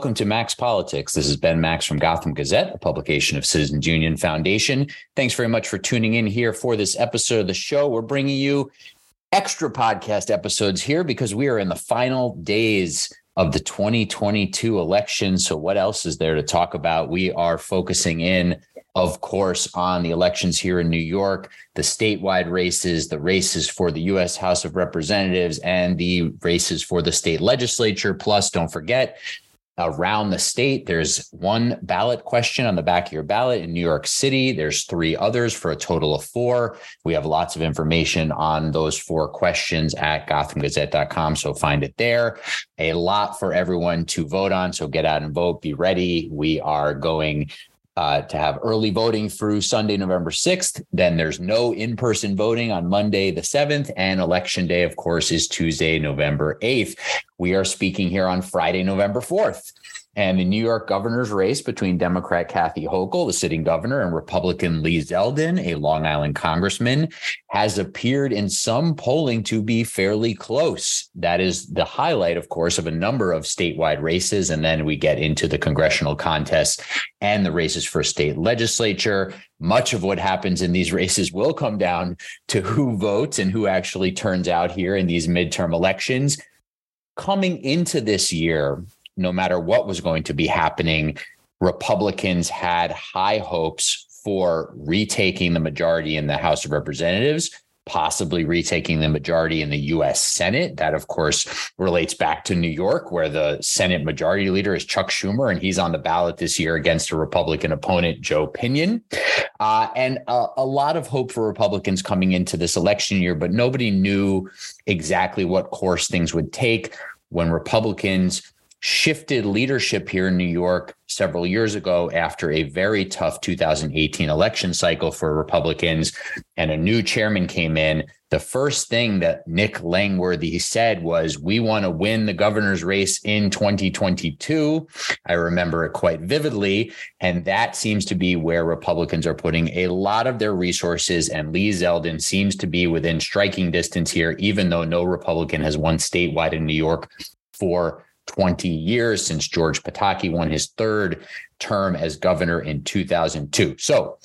Welcome to Max Politics. This is Ben Max from Gotham Gazette, a publication of Citizens Union Foundation. Thanks very much for tuning in here for this episode of the show. We're bringing you extra podcast episodes here because we are in the final days of the 2022 election. So, what else is there to talk about? We are focusing in, of course, on the elections here in New York, the statewide races, the races for the U.S. House of Representatives, and the races for the state legislature. Plus, don't forget, around the state. There's one ballot question on the back of your ballot in New York City. There's three others for a total of four. We have lots of information on those four questions at gothamgazette.com. So find it there. A lot for everyone to vote on. So get out and vote. Be ready. We are going uh, to have early voting through Sunday, November 6th. Then there's no in person voting on Monday, the 7th. And election day, of course, is Tuesday, November 8th. We are speaking here on Friday, November 4th. And the New York governor's race between Democrat Kathy Hochul, the sitting governor, and Republican Lee Zeldin, a Long Island congressman, has appeared in some polling to be fairly close. That is the highlight, of course, of a number of statewide races. And then we get into the congressional contests and the races for state legislature. Much of what happens in these races will come down to who votes and who actually turns out here in these midterm elections. Coming into this year, no matter what was going to be happening, Republicans had high hopes for retaking the majority in the House of Representatives, possibly retaking the majority in the US Senate. That, of course, relates back to New York, where the Senate majority leader is Chuck Schumer, and he's on the ballot this year against a Republican opponent, Joe Pinion. Uh, and a, a lot of hope for Republicans coming into this election year, but nobody knew exactly what course things would take when Republicans shifted leadership here in New York several years ago after a very tough 2018 election cycle for Republicans and a new chairman came in. The first thing that Nick Langworthy said was, We want to win the governor's race in 2022. I remember it quite vividly. And that seems to be where Republicans are putting a lot of their resources. And Lee Zeldin seems to be within striking distance here, even though no Republican has won statewide in New York for 20 years since George Pataki won his third term as governor in 2002. So,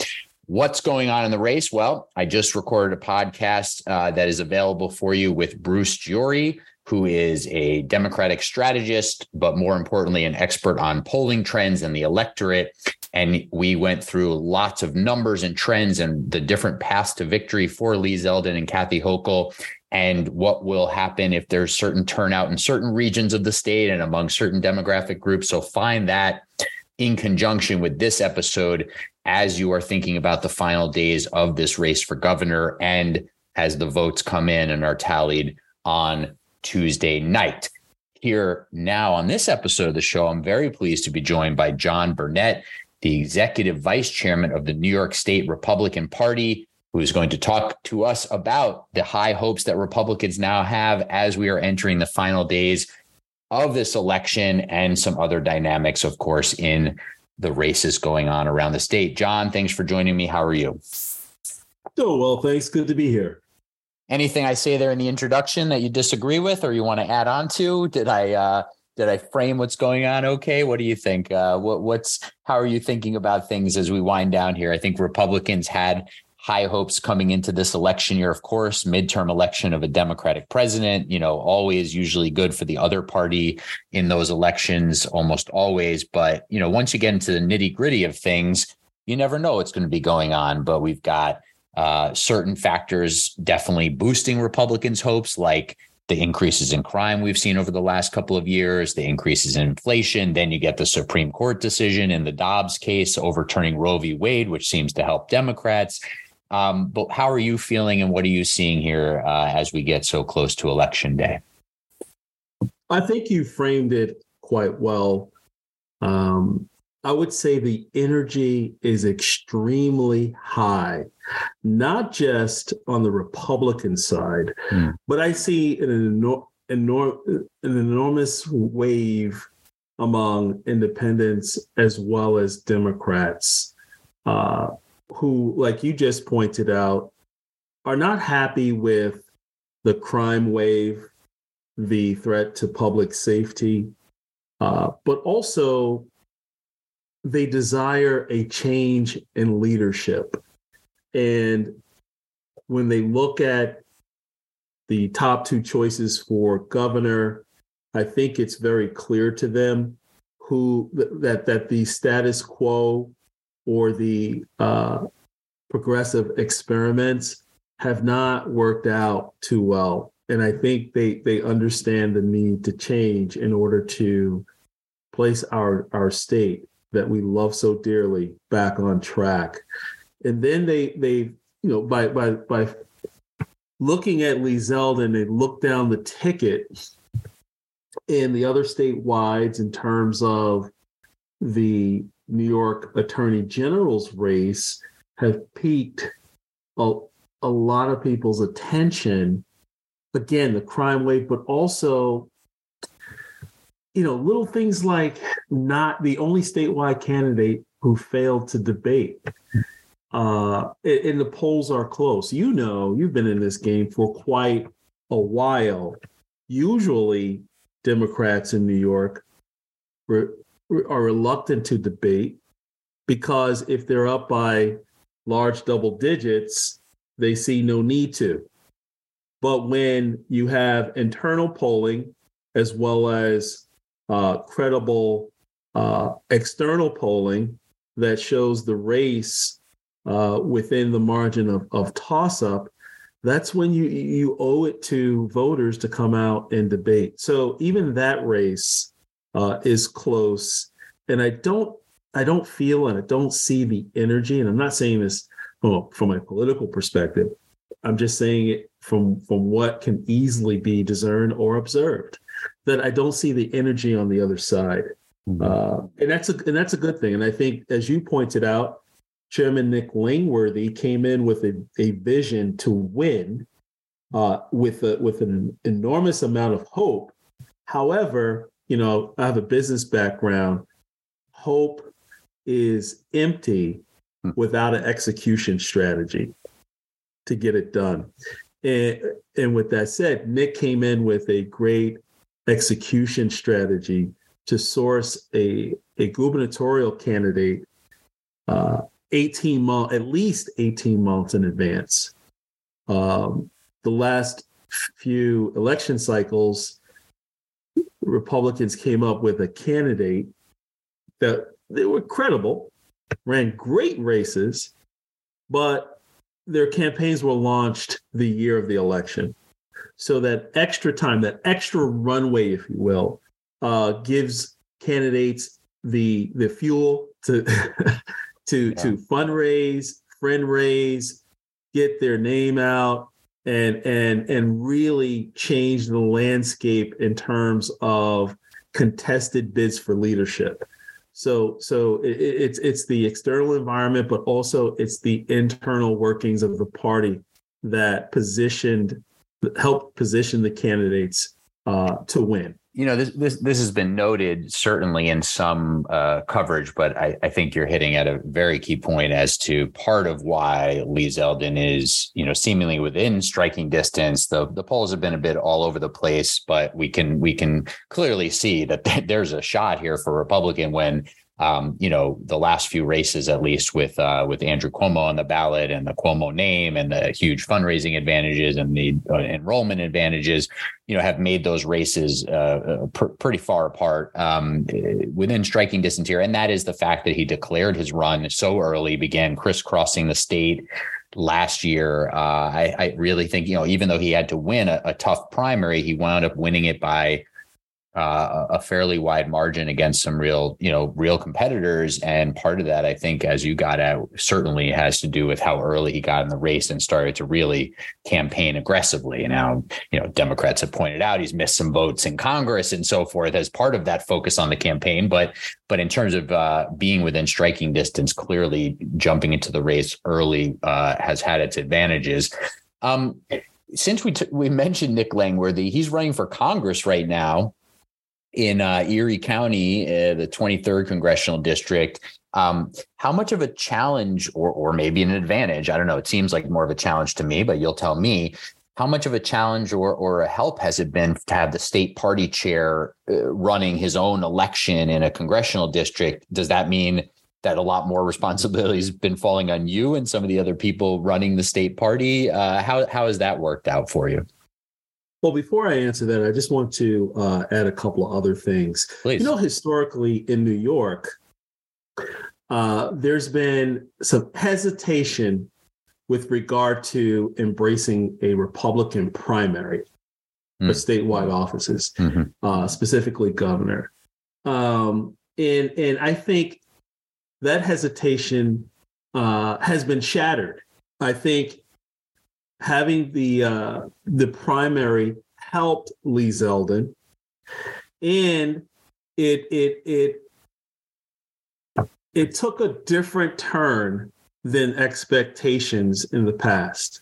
what's going on in the race? Well, I just recorded a podcast uh, that is available for you with Bruce Gyory, who is a Democratic strategist, but more importantly, an expert on polling trends and the electorate. And we went through lots of numbers and trends and the different paths to victory for Lee Zeldin and Kathy Hochul and what will happen if there's certain turnout in certain regions of the state and among certain demographic groups. So find that in conjunction with this episode as you are thinking about the final days of this race for governor and as the votes come in and are tallied on Tuesday night. Here now on this episode of the show, I'm very pleased to be joined by John Burnett, the executive vice chairman of the New York State Republican Party who's going to talk to us about the high hopes that Republicans now have as we are entering the final days of this election and some other dynamics, of course, in the races going on around the state. John, thanks for joining me. How are you? Doing well, thanks. Good to be here. Anything I say there in the introduction that you disagree with or you want to add on to? Did I uh, did I frame what's going on okay? What do you think? Uh, what, what's how are you thinking about things as we wind down here? I think Republicans had high hopes coming into this election year. Of course, midterm election of a Democratic president, you know, always usually good for the other party in those elections, almost always. But, you know, once you get into the nitty gritty of things, you never know what's going to be going on. But we've got uh, certain factors definitely boosting Republicans' hopes, like the increases in crime we've seen over the last couple of years, the increases in inflation. Then you get the Supreme Court decision in the Dobbs case overturning Roe v. Wade, which seems to help Democrats. Um, but how are you feeling and what are you seeing here uh, as we get so close to election day? I think you framed it quite well. Um, I would say the energy is extremely high, not just on the Republican side, mm. but I see an, enor- enor- an enormous wave among independents as well as Democrats uh, who, like you just pointed out, are not happy with the crime wave, the threat to public safety, uh, but also they desire a change in leadership. And when they look at the top two choices for governor, I think it's very clear to them who that that the status quo or the uh, progressive experiments have not worked out too well. And i think they they understand the need to change in order to place our our state that we love so dearly back on track. And then they they you know by by by looking at lee zeldin they look down the ticket in the other state statewides in terms of the new york attorney general's race have piqued a, a lot of people's attention. Again the crime wave but also you know little things like not the only statewide candidate who failed to debate. Uh and the polls are close. You know you've been in this game for quite a while. Usually democrats in new york are reluctant to debate because if they're up by large double digits they see no need to but when you have internal polling as well as uh, credible uh, external polling that shows the race uh, within the margin of, of toss up, that's when you you owe it to voters to come out and debate. So even that race uh, is close, and I don't I don't feel and I don't see the energy. And I'm not saying this from a, from a political perspective. I'm just saying it from from what can easily be discerned or observed. That I don't see the energy on the other side, mm-hmm. uh, and that's a and that's a good thing. And I think, as you pointed out, Chairman Nick Langworthy came in with a, a vision to win, uh, with a, with an enormous amount of hope. However, you know, I have a business background. Hope is empty hmm. without an execution strategy to get it done. And, and with that said, Nick came in with a great execution strategy to source a, a gubernatorial candidate uh, 18 months, at least 18 months in advance. Um, the last few election cycles, Republicans came up with a candidate that they were credible, ran great races, but their campaigns were launched the year of the election. So that extra time, that extra runway, if you will, uh, gives candidates the the fuel to to yeah. to fundraise, friend raise, get their name out, and and and really change the landscape in terms of contested bids for leadership. So so it, it's it's the external environment, but also it's the internal workings of the party that positioned helped position the candidates uh, to win you know this this this has been noted certainly in some uh, coverage, but I, I, think you're hitting at a very key point as to part of why Lee Zeldin is you know seemingly within striking distance. The the polls have been a bit all over the place, but we can we can clearly see that there's a shot here for Republican when um, you know, the last few races, at least with uh, with Andrew Cuomo on the ballot and the Cuomo name and the huge fundraising advantages and the uh, enrollment advantages, you know, have made those races uh, uh pr- pretty far apart um, within striking distance here. And that is the fact that he declared his run so early, began crisscrossing the state last year. Uh, I, I, really think, you know, even though he had to win a, a tough primary, he wound up winning it by uh, a fairly wide margin against some real, you know, real competitors. And part of that, I think, as you got out, certainly has to do with how early he got in the race and started to really campaign aggressively. And now, you know, Democrats have pointed out he's missed some votes in Congress and so forth as part of that focus on the campaign. But but in terms of uh, being within striking distance, clearly jumping into the race early uh, has had its advantages. Um, since we t- we mentioned Nick Langworthy, he's running for Congress right now in uh, Erie County, uh, the 23rd congressional district. Um, how much of a challenge, or or maybe an advantage? I don't know. It seems like more of a challenge to me, but you'll tell me. how much of a challenge or, or a help has it been to have the state party chair uh, running his own election in a congressional district? Does that mean that a lot more responsibility has been falling on you and some of the other people running the state party? Uh, how, how has that worked out for you? Well, before I answer that, I just want to uh, add a couple of other things. Please. You know, historically in New York, uh, there's been some hesitation with regard to embracing a Republican primary mm. for statewide offices, mm-hmm. uh, specifically governor. Um, and and I think that hesitation uh, has been shattered. I think having the uh, the primary helped Lee Zeldin, and it it it it took a different turn than expectations in the past.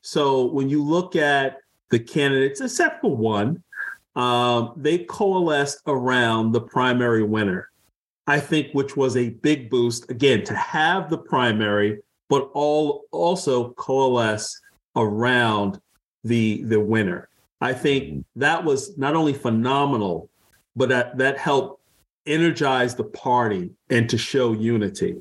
So when you look at the candidates, except for one, um, they coalesced around the primary winner. I think, which was a big boost again to have the primary, but all also coalesce around the the winner. I think that was not only phenomenal, but that that helped energize the party and to show unity.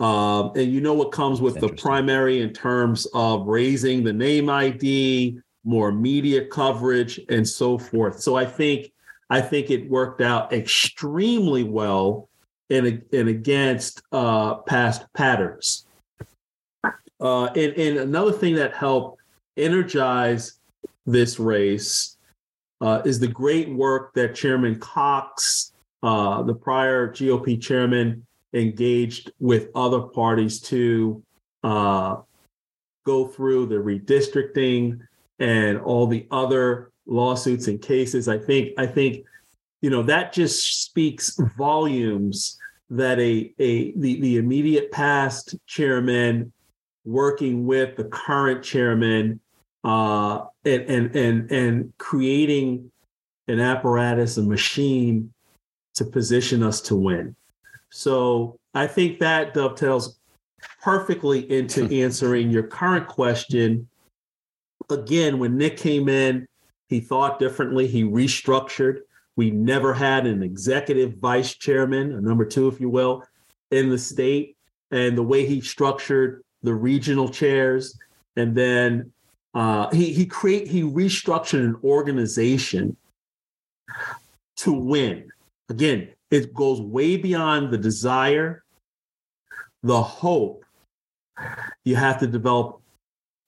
Um, and you know what comes with the primary in terms of raising the name ID, more media coverage, and so forth. So I think I think it worked out extremely well and, and against uh, past patterns. Uh, and, and another thing that helped energize this race uh, is the great work that Chairman Cox, uh, the prior GOP chairman, engaged with other parties to uh, go through the redistricting and all the other lawsuits and cases. I think I think you know that just speaks volumes that a a the, the immediate past chairman working with the current chairman uh, and and and and creating an apparatus, a machine to position us to win. So I think that dovetails perfectly into answering your current question. Again, when Nick came in, he thought differently. He restructured. We never had an executive vice chairman, a number two, if you will, in the state. And the way he structured the regional chairs, and then uh, he he create he restructured an organization to win. Again, it goes way beyond the desire, the hope. You have to develop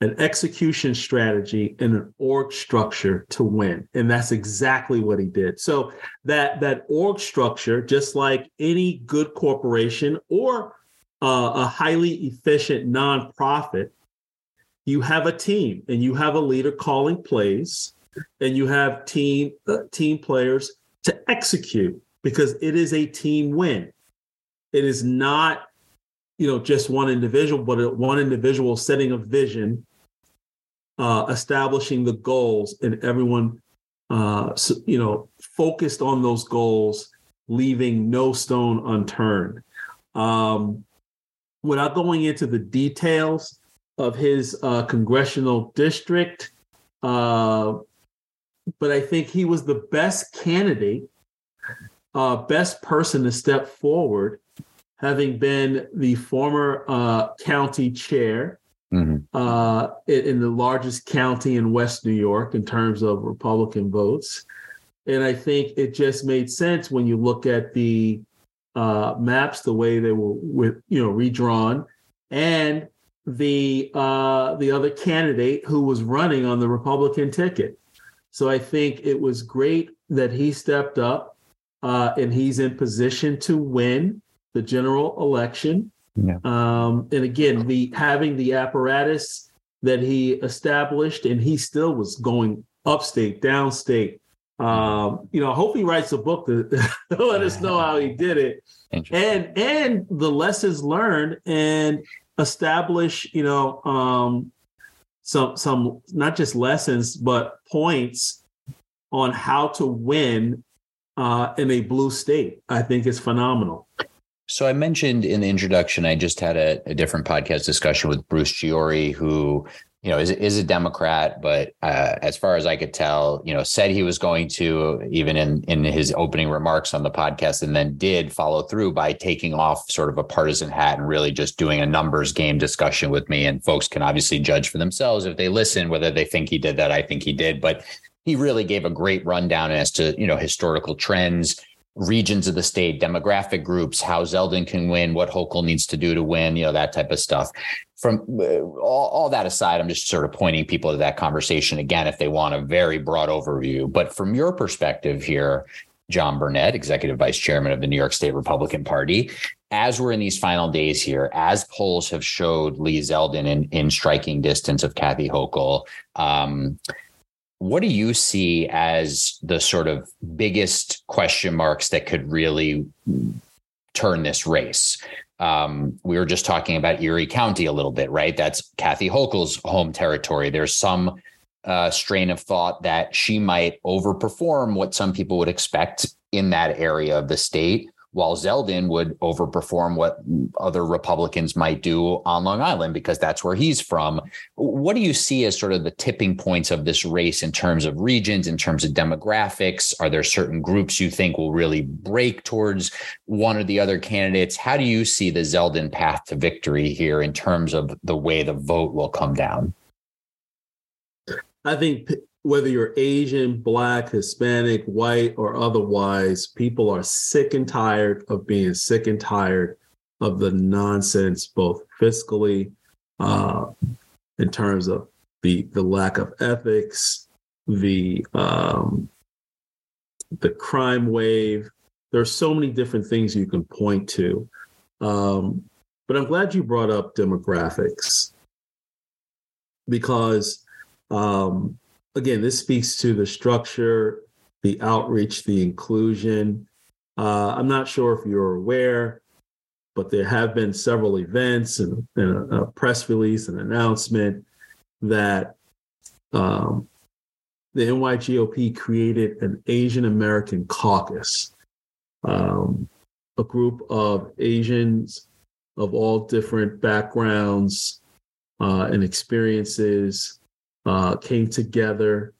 an execution strategy and an org structure to win and that's exactly what he did so that that org structure just like any good corporation or uh, a highly efficient nonprofit you have a team and you have a leader calling plays and you have team uh, team players to execute because it is a team win. It is not, you know, just one individual, but one individual setting a vision, uh, establishing the goals, and everyone, uh, you know, focused on those goals, leaving no stone unturned. Um, without going into the details of his uh, congressional district, uh, but I think he was the best candidate uh, best person to step forward, having been the former uh, county chair mm-hmm. uh, in, the largest county in West New York in terms of Republican votes. And I think it just made sense when you look at the uh, maps, the way they were, with, you know, redrawn, and the uh, the other candidate who was running on the Republican ticket. So I think it was great that he stepped up uh, and he's in position to win the general election. Yeah. Um, and again, the having the apparatus that he established, and he still was going upstate, downstate. Um, you know, I hope he writes a book to, to let us know how he did it, and and the lessons learned, and establish you know um, some some not just lessons but points on how to win uh, in a blue state. I think is phenomenal. So I mentioned in the introduction, I just had a, a different podcast discussion with Bruce Gyory, who you know, is, is a Democrat, but uh, as far as I could tell, you know, said he was going to, even in in his opening remarks on the podcast, and then did follow through by taking off sort of a partisan hat and really just doing a numbers game discussion with me. And folks can obviously judge for themselves if they listen whether they think he did that. I think he did, but he really gave a great rundown as to you know historical trends regions of the state, demographic groups, how Zeldin can win, what Hochul needs to do to win, you know, that type of stuff. From uh, all, all, that aside, I'm just sort of pointing people to that conversation again if they want a very broad overview. But from your perspective here, John Burnett, executive vice chairman of the New York State Republican Party, as we're in these final days here, as polls have showed Lee Zeldin in, in striking distance of Kathy Hochul, um, what do you see as the sort of biggest question marks that could really turn this race? Um, we were just talking about Erie County a little bit, right? That's Kathy Hochul's home territory. There's some uh, strain of thought that she might overperform what some people would expect in that area of the state while Zeldin would overperform what other Republicans might do on Long Island because that's where he's from. What do you see as sort of the tipping points of this race in terms of regions, in terms of demographics? Are there certain groups you think will really break towards one or the other candidates? How do you see the Zeldin path to victory here in terms of the way the vote will come down? I think whether you're Asian, Black, Hispanic, white, or otherwise, people are sick and tired of being sick and tired of the nonsense, both fiscally, uh, in terms of the the lack of ethics, the um, the crime wave. There's so many different things you can point to, um, but I'm glad you brought up demographics because um, again, this speaks to the structure, the outreach, the inclusion. Uh, I'm not sure if you're aware, but there have been several events and, and a, a, press release, and announcement that um, the NYGOP created an Asian American caucus, um, a group of Asians of all different backgrounds uh, and experiences uh, came together.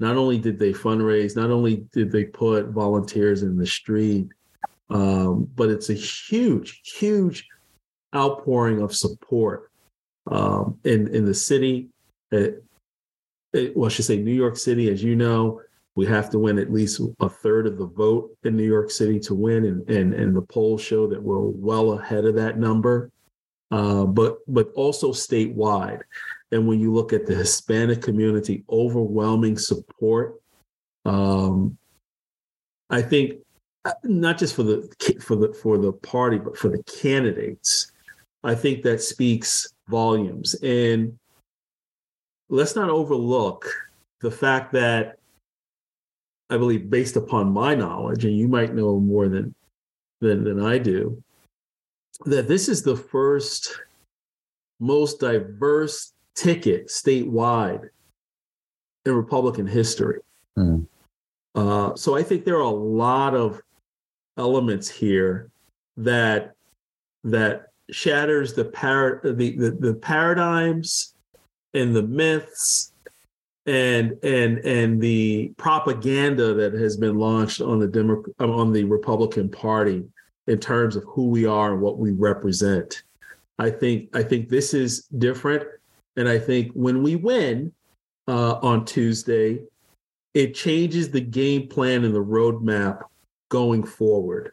Not only did they fundraise, not only did they put volunteers in the street, um, but it's a huge, huge outpouring of support um, in in the city. It, it, well, I should say New York City, as you know, we have to win at least a third of the vote in New York City to win, and and, and the polls show that we're well ahead of that number. Uh, but but also statewide. And when you look at the Hispanic community, overwhelming support. Um, I think uh, not just for the for the for the party, but for the candidates. I think that speaks volumes. And let's not overlook the fact that I believe, based upon my knowledge, and you might know more than than, than I do, that this is the first most diverse ticket statewide in Republican history. Mm. Uh, so I think there are a lot of elements here that that shatters the par- the, the, the paradigms and the myths and and and the propaganda that has been launched on the Demo- on the Republican Party in terms of who we are and what we represent. I think I think this is different. And I think when we win uh, on Tuesday, it changes the game plan and the roadmap going forward.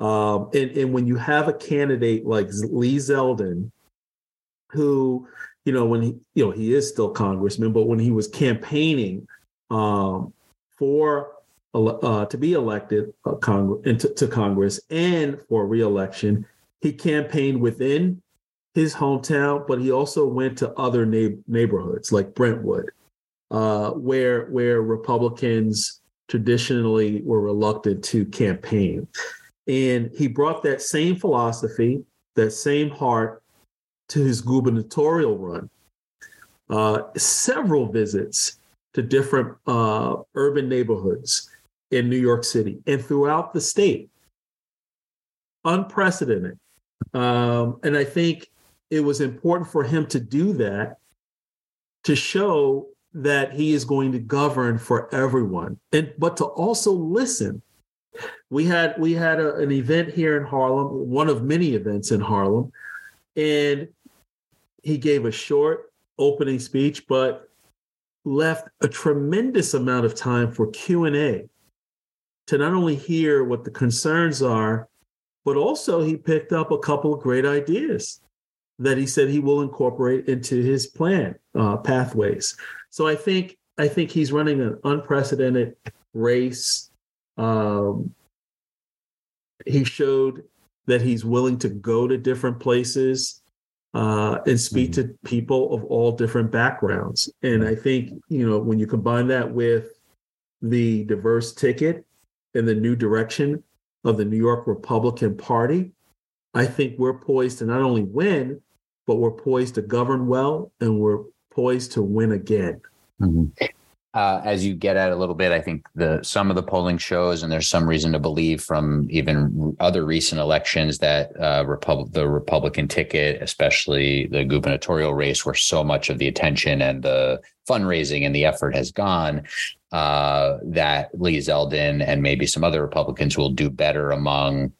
Um, and, and when you have a candidate like Lee Zeldin, who, you know, when he, you know, he is still congressman, but when he was campaigning um, for uh, to be elected uh, to Congress and for reelection, he campaigned within his hometown, but he also went to other na- neighborhoods like Brentwood, uh, where where Republicans traditionally were reluctant to campaign. And he brought that same philosophy, that same heart to his gubernatorial run. Uh, several visits to different uh, urban neighborhoods in New York City and throughout the state. unprecedented. Um, and I think it was important for him to do that to show that he is going to govern for everyone. And but to also listen. We had we had a, an event here in harlem one of many events in harlem and he gave a short opening speech but left a tremendous amount of time for q&a to not only hear what the concerns are but also he picked up a couple of great ideas that he said he will incorporate into his plan uh, pathways so I think I think he's running an unprecedented race. Um, he showed that he's willing to go to different places uh, and speak mm-hmm. to people of all different backgrounds. And I think you know when you combine that with the diverse ticket and the new direction of the New York Republican Party, I think we're poised to not only win, but we're poised to govern well and we're poised to win again. Mm-hmm. Uh, as you get at a little bit, I think the some of the polling shows, and there's some reason to believe from even other recent elections that uh, Repub- the Republican ticket, especially the gubernatorial race, where so much of the attention and the fundraising and the effort has gone, uh, that Lee Zeldin and maybe some other Republicans will do better among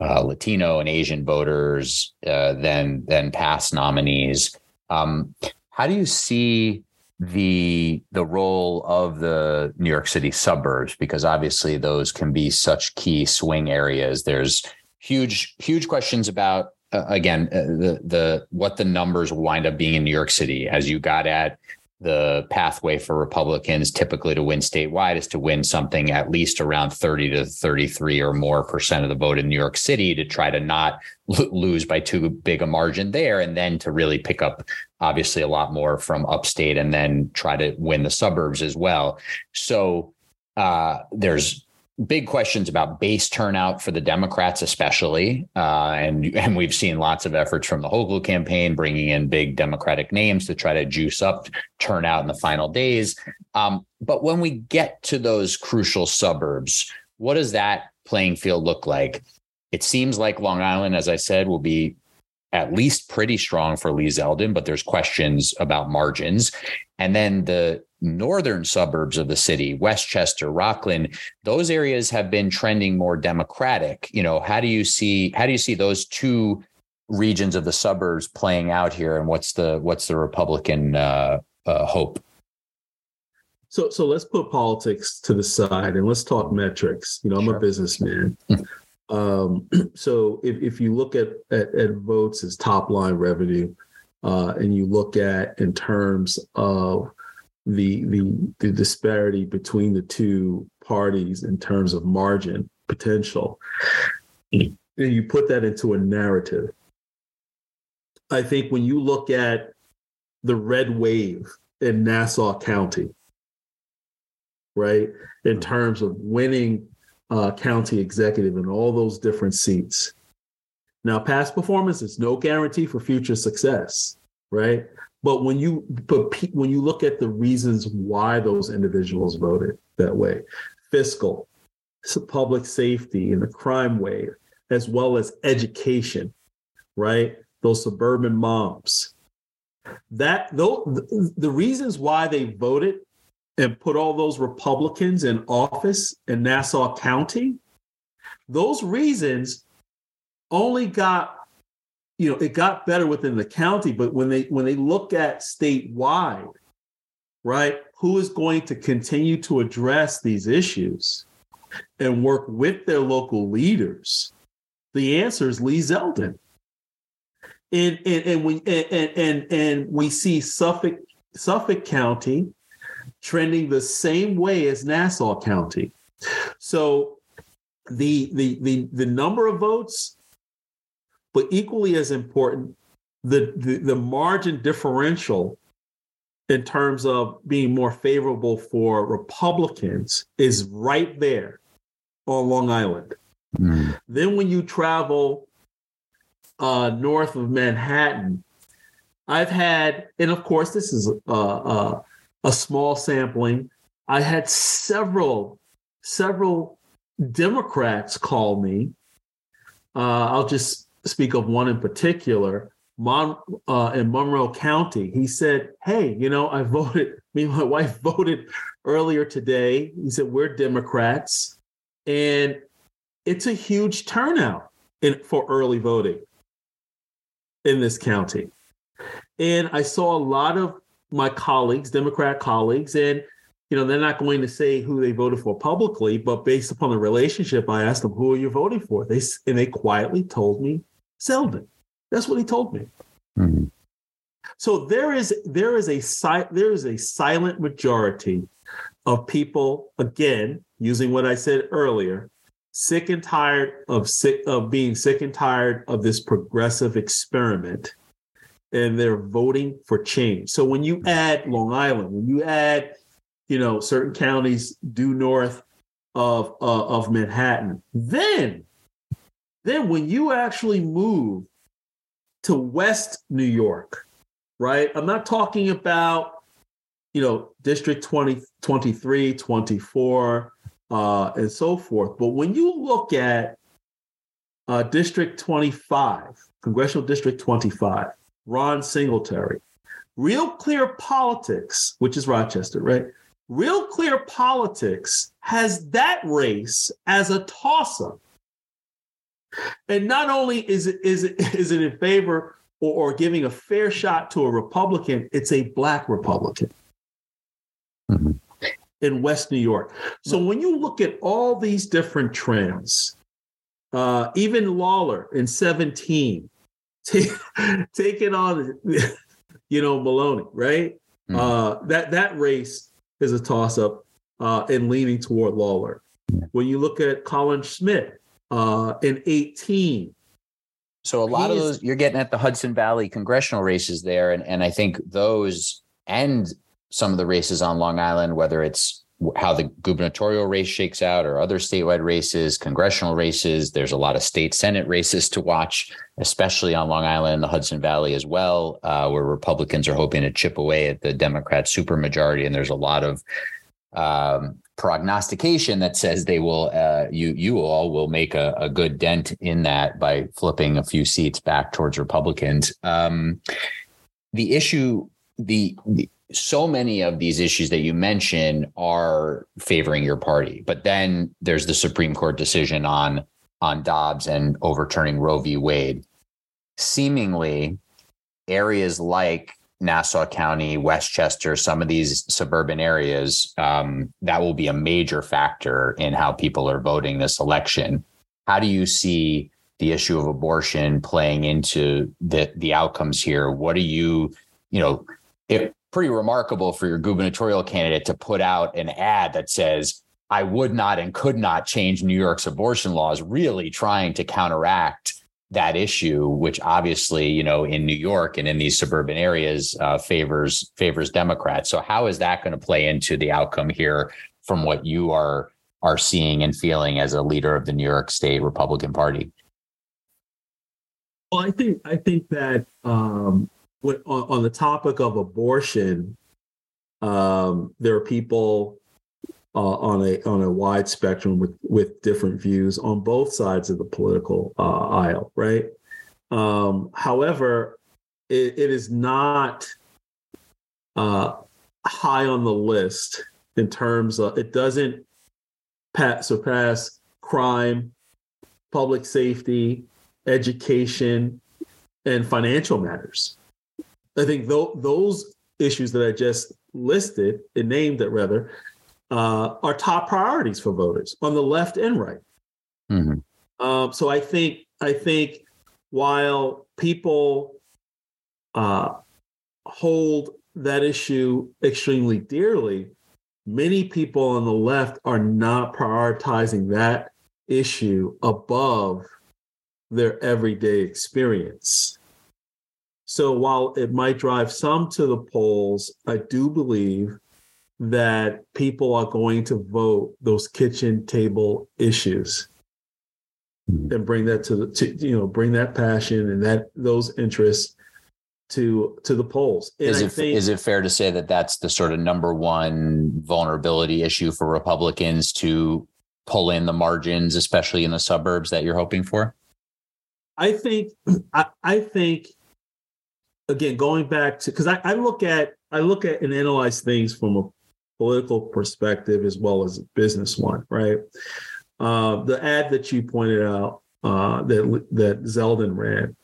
uh, Latino and Asian voters uh, than than past nominees. Um, how do you see the the role of the New York City suburbs because obviously those can be such key swing areas. There's huge huge questions about uh, again uh, the the what the numbers wind up being in New York City as you got at the pathway for Republicans typically to win statewide is to win something at least around 30 to 33 or more percent of the vote in New York City to try to not lose by too big a margin there and then to really pick up obviously a lot more from upstate and then try to win the suburbs as well. So uh, there's big questions about base turnout for the Democrats, especially, uh, and and we've seen lots of efforts from the Hochul campaign bringing in big Democratic names to try to juice up turnout in the final days. Um, but when we get to those crucial suburbs, what does that playing field look like? It seems like Long Island, as I said, will be at least pretty strong for Lee Zeldin, but there's questions about margins. And then the northern suburbs of the city, Westchester, Rockland, those areas have been trending more democratic. You know, how do you see how do you see those two regions of the suburbs playing out here, and what's the what's the Republican uh, uh, hope? So, so let's put politics to the side and let's talk metrics. You know, I'm sure. a businessman. um, so, if, if you look at, at, at votes as top line revenue, uh, and you look at in terms of the the the disparity between the two parties in terms of margin potential. And you put that into a narrative. I think when you look at the red wave in nassau county right in mm-hmm. terms of winning uh, county executive in all those different seats. Now past performance is no guarantee for future success right but when you but when you look at the reasons why those individuals voted that way, fiscal, public safety, and the crime wave, as well as education, right? Those suburban moms. That though the reasons why they voted and put all those Republicans in office in Nassau County, those reasons only got you know, it got better within the county, but when they when they look at statewide, right, who is going to continue to address these issues and work with their local leaders? The answer is Lee Zeldin. And and, and we and, and and we see Suffolk Suffolk County trending the same way as Nassau County. So the the the the number of votes but equally as important, the, the, the margin differential in terms of being more favorable for Republicans is right there on Long Island. Mm. Then when you travel uh, north of Manhattan, I've had, and of course, this is uh, uh, a small sampling. I had several, several Democrats call me Uh, I'll just speak of one in particular. Mon, uh, in Monroe County, he said, "Hey, you know, I voted. Me and my wife voted earlier today." He said, "We're Democrats, and it's a huge turnout in, for early voting in this county." And I saw a lot of my colleagues, Democrat colleagues, and you know, they're not going to say who they voted for publicly, but based upon the relationship, I asked them, "Who are you voting for?" They and they quietly told me Zeldin. That's what he told me. Mm-hmm. So there is there is a si- there is a silent majority of people again using what I said earlier, sick and tired of sick of being sick and tired of this progressive experiment and they're voting for change. So when you add Long Island, when you add, you know, certain counties due north of uh, of Manhattan, then then when you actually move to West New York, right? I'm not talking about, you know, District 20, 23, 24, uh, and so forth. But when you look at uh, District 25, Congressional District 25, Ron Singletary. Real Clear Politics, which is Rochester, right? Real Clear Politics has that race as a toss up. And not only is it, is it, is it in favor or, or giving a fair shot to a Republican, it's a Black Republican mm-hmm. in West New York. So when you look at all these different trends, uh, even Lawler in 17, take, taking on, you know, Maloney, right? Mm-hmm. Uh, that that race is a toss up uh, and leaning toward Lawler. When you look at Colin Schmitt uh, in 18. So a lot of those you're getting at the Hudson Valley congressional races there, and and I think those and some of the races on Long Island, whether it's how the gubernatorial race shakes out or other statewide races, congressional races. There's a lot of state senate races to watch, especially on Long Island and the Hudson Valley as well, uh, where Republicans are hoping to chip away at the Democrat supermajority. And there's a lot of um, prognostication that says they will, uh, you you all will make a, a, good dent in that by flipping a few seats back towards Republicans. Um, the issue, the, the so many of these issues that you mention are favoring your party. But then there's the Supreme Court decision on on Dobbs and overturning Roe v. Wade. Seemingly, areas like Nassau County, Westchester, some of these suburban areas, um, that will be a major factor in how people are voting this election. How do you see the issue of abortion playing into the the outcomes here? What do you, you know, it, pretty remarkable for your gubernatorial candidate to put out an ad that says, I would not and could not change New York's abortion laws, really trying to counteract that issue, which obviously, you know, in New York and in these suburban areas uh, favors favors Democrats. So how is that going to play into the outcome here from what you are are seeing and feeling as a leader of the New York State Republican Party? Well, I think I think that um, on, on the topic of abortion, um, there are people uh, on a on a wide spectrum with with different views on both sides of the political uh, aisle, right? Um, however, it, it is not uh, high on the list in terms of it doesn't pat, surpass crime, public safety, education, and financial matters. I think th- those issues that I just listed and named it rather uh, are top priorities for voters on the left and right. Mm-hmm. Um, so I think I think while people uh, hold that issue extremely dearly, many people on the left are not prioritizing that issue above their everyday experience. So while it might drive some to the polls, I do believe that people are going to vote those kitchen table issues hmm. and bring that to the to, you know bring that passion and that those interests to to the polls. And is it think, is it fair to say that that's the sort of number one vulnerability issue for Republicans to pull in the margins, especially in the suburbs that you're hoping for? I think I, I think again going back to because I, I look at I look at and analyze things from a political perspective as well as a business one, right? Uh, the ad that you pointed out uh, that that Zeldin ran,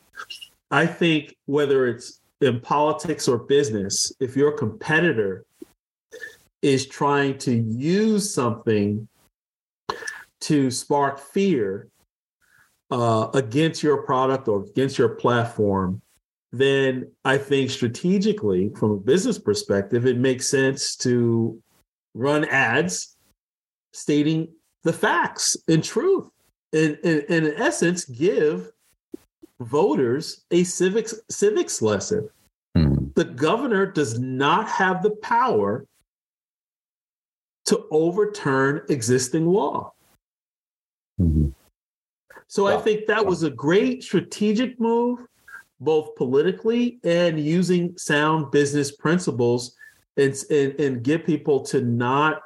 I think whether it's in politics or business, if your competitor is trying to use something to spark fear uh, against your product or against your platform, then I think strategically, from a business perspective, it makes sense to run ads stating the facts and truth. And, and, and in essence, give voters a civics civics lesson. Mm-hmm. The governor does not have the power to overturn existing law. Mm-hmm. So I think that was a great strategic move, both politically and using sound business principles and, and, and get people to not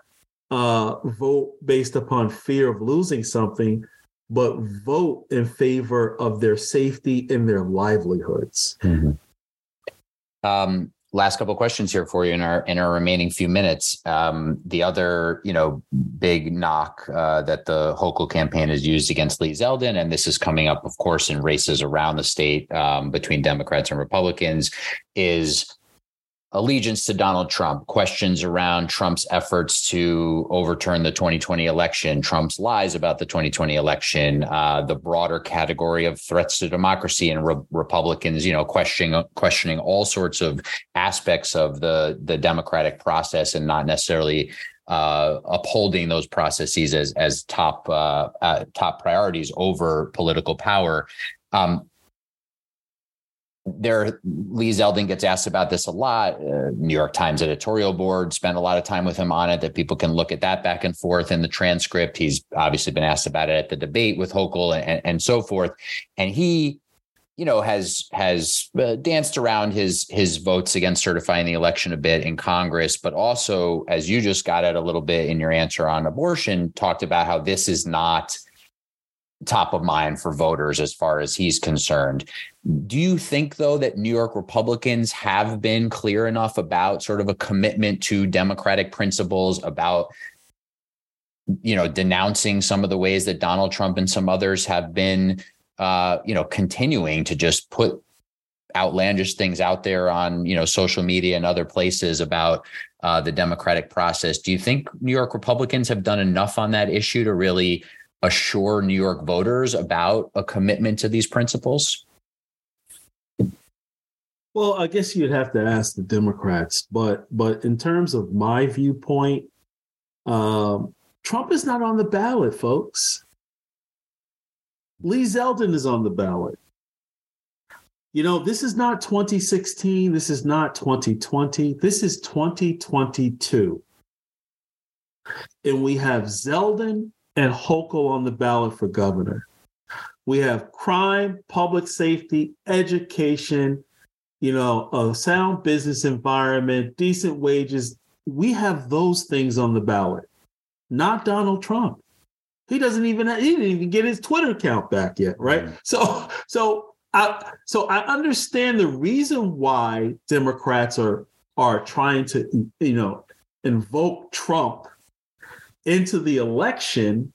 uh, vote based upon fear of losing something, but vote in favor of their safety and their livelihoods. Mm-hmm. Um, last couple questions here for you in our in our remaining few minutes. Um, the other, you know, big knock uh, that the Hochul campaign has used against Lee Zeldin, and this is coming up, of course, in races around the state um, between Democrats and Republicans, is allegiance to Donald Trump, questions around Trump's efforts to overturn the 2020 election, Trump's lies about the 2020 election, uh, the broader category of threats to democracy, and re- Republicans, you know, questioning questioning all sorts of aspects of the the democratic process and not necessarily uh, upholding those processes as as top uh, uh top priorities over political power. Um, there lee zeldin gets asked about this a lot uh, new york times editorial board spent a lot of time with him on it that people can look at that back and forth in the transcript. He's obviously been asked about it at the debate with hochul and, and so forth. And he you know has has uh, danced around his his votes against certifying the election a bit in congress but also as you just got at a little bit in your answer on abortion talked about how this is not top of mind for voters as far as he's concerned. Do you think, though, that New York Republicans have been clear enough about sort of a commitment to democratic principles, about you know denouncing some of the ways that Donald Trump and some others have been, uh, you know, continuing to just put outlandish things out there on you know social media and other places about uh, the democratic process. Do you think New York Republicans have done enough on that issue to really assure New York voters about a commitment to these principles? Well, I guess you'd have to ask the Democrats, but but in terms of my viewpoint, um, Trump is not on the ballot, folks. Lee Zeldin is on the ballot. You know, this is not 2016. This is not 2020. This is 2022. And we have Zeldin and Hochul on the ballot for governor. We have crime, public safety, education, you know, a sound business environment, decent wages. We have those things on the ballot, not Donald Trump. He doesn't even he didn't even get his Twitter account back yet, right? Mm. So so I so I understand the reason why Democrats are are trying to you know invoke Trump into the election,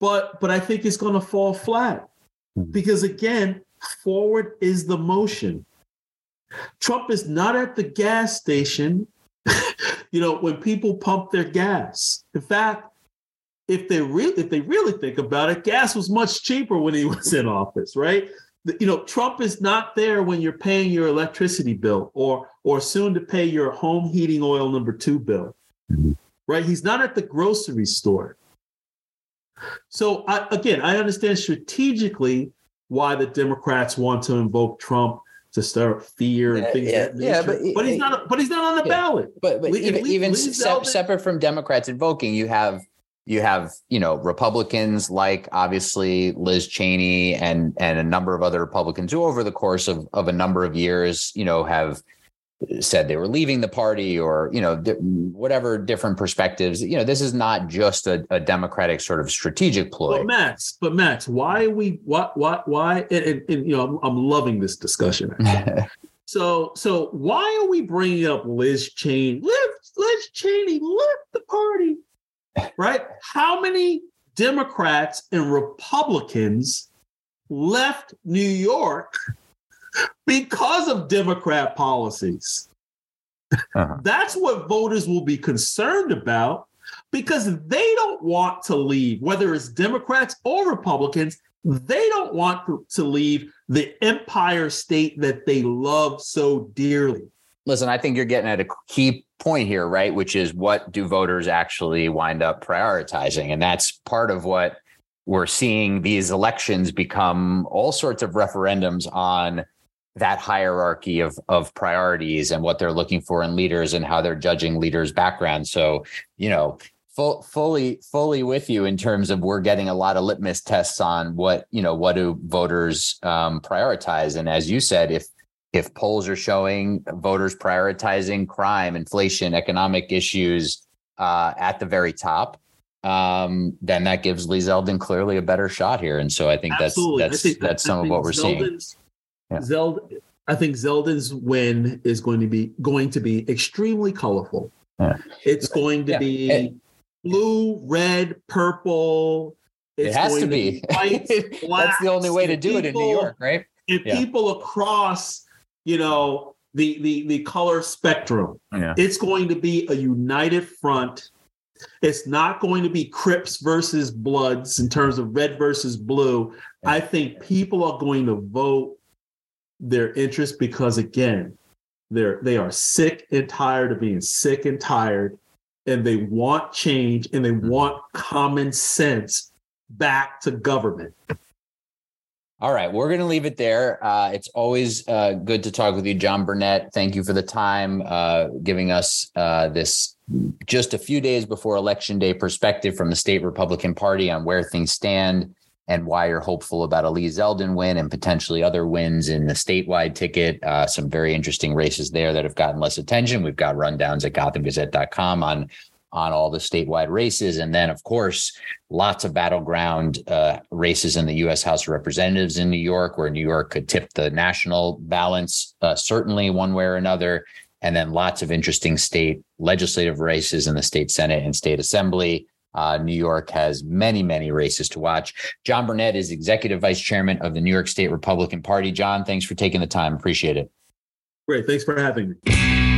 but but I think it's going to fall flat hmm. because again, forward is the motion. Trump is not at the gas station, you know, when people pump their gas. In fact, if they really if they really think about it, gas was much cheaper when he was in office, right? You know, Trump is not there when you're paying your electricity bill or or soon to pay your home heating oil number two bill. Mm-hmm right? He's not at the grocery store. So I, again, I understand strategically why the Democrats want to invoke Trump to start fear and things yeah, yeah, but, but, he's not. But he's not on the yeah, ballot. But, but even, even se- separate from Democrats invoking, you have you have you know Republicans like obviously Liz Cheney and and a number of other Republicans who over the course of of a number of years you know have said they were leaving the party or you know whatever different perspectives you know this is not just a, a democratic sort of strategic ploy. But max but max why we what what why and, and, and you know I'm, I'm, loving this discussion so so why are we bringing up liz cheney? Liz, liz cheney left the party right? How many democrats and republicans left new york because of Democrat policies. Uh-huh. That's what voters will be concerned about because they don't want to leave, whether it's Democrats or Republicans, they don't want to, to leave the empire state that they love so dearly. Listen, I think you're getting at a key point here, right? Which is what do voters actually wind up prioritizing? And that's part of what we're seeing these elections become all sorts of referendums on that hierarchy of of priorities and what they're looking for in leaders and how they're judging leaders' background. So, you know, full, fully fully with you in terms of we're getting a lot of litmus tests on what you know what do voters um, prioritize. And as you said, if if polls are showing voters prioritizing crime, inflation, economic issues uh, at the very top, um, then that gives Lee Zeldin clearly a better shot here. And so I think Absolutely. that's that's think, that's some of what we're Zeldin's, seeing yeah. Zeld, I think Zeldin's win is going to be going to be extremely colorful. Yeah. It's going to yeah. be it, blue, red, purple. It's it has to be. be white, That's the only way to do people, it in New York, right? And people across, you know, the the the color spectrum. Yeah. It's going to be a united front. It's not going to be Crips versus Bloods in terms of red versus blue. I think people are going to vote their interest because again, they're they are sick and tired of being sick and tired, and they want change and they want common sense back to government. All right, we're going to leave it there. Uh, it's always uh, good to talk with you, John Burnett. Thank you for the time, uh, giving us uh, this just a few days before Election Day perspective from the state Republican Party on where things stand and why you're hopeful about a Lee Zeldin win and potentially other wins in the statewide ticket. Uh, some very interesting races there that have gotten less attention. We've got rundowns at GothamGazette.com on on all the statewide races, and then of course lots of battleground uh, races in the U.S. House of Representatives in New York, where New York could tip the national balance uh, certainly one way or another. And then lots of interesting state legislative races in the state Senate and state assembly. Uh, New York has many, many races to watch. John Burnett is executive vice chairman of the New York State Republican Party. John, thanks for taking the time. Appreciate it. Great. Thanks for having me.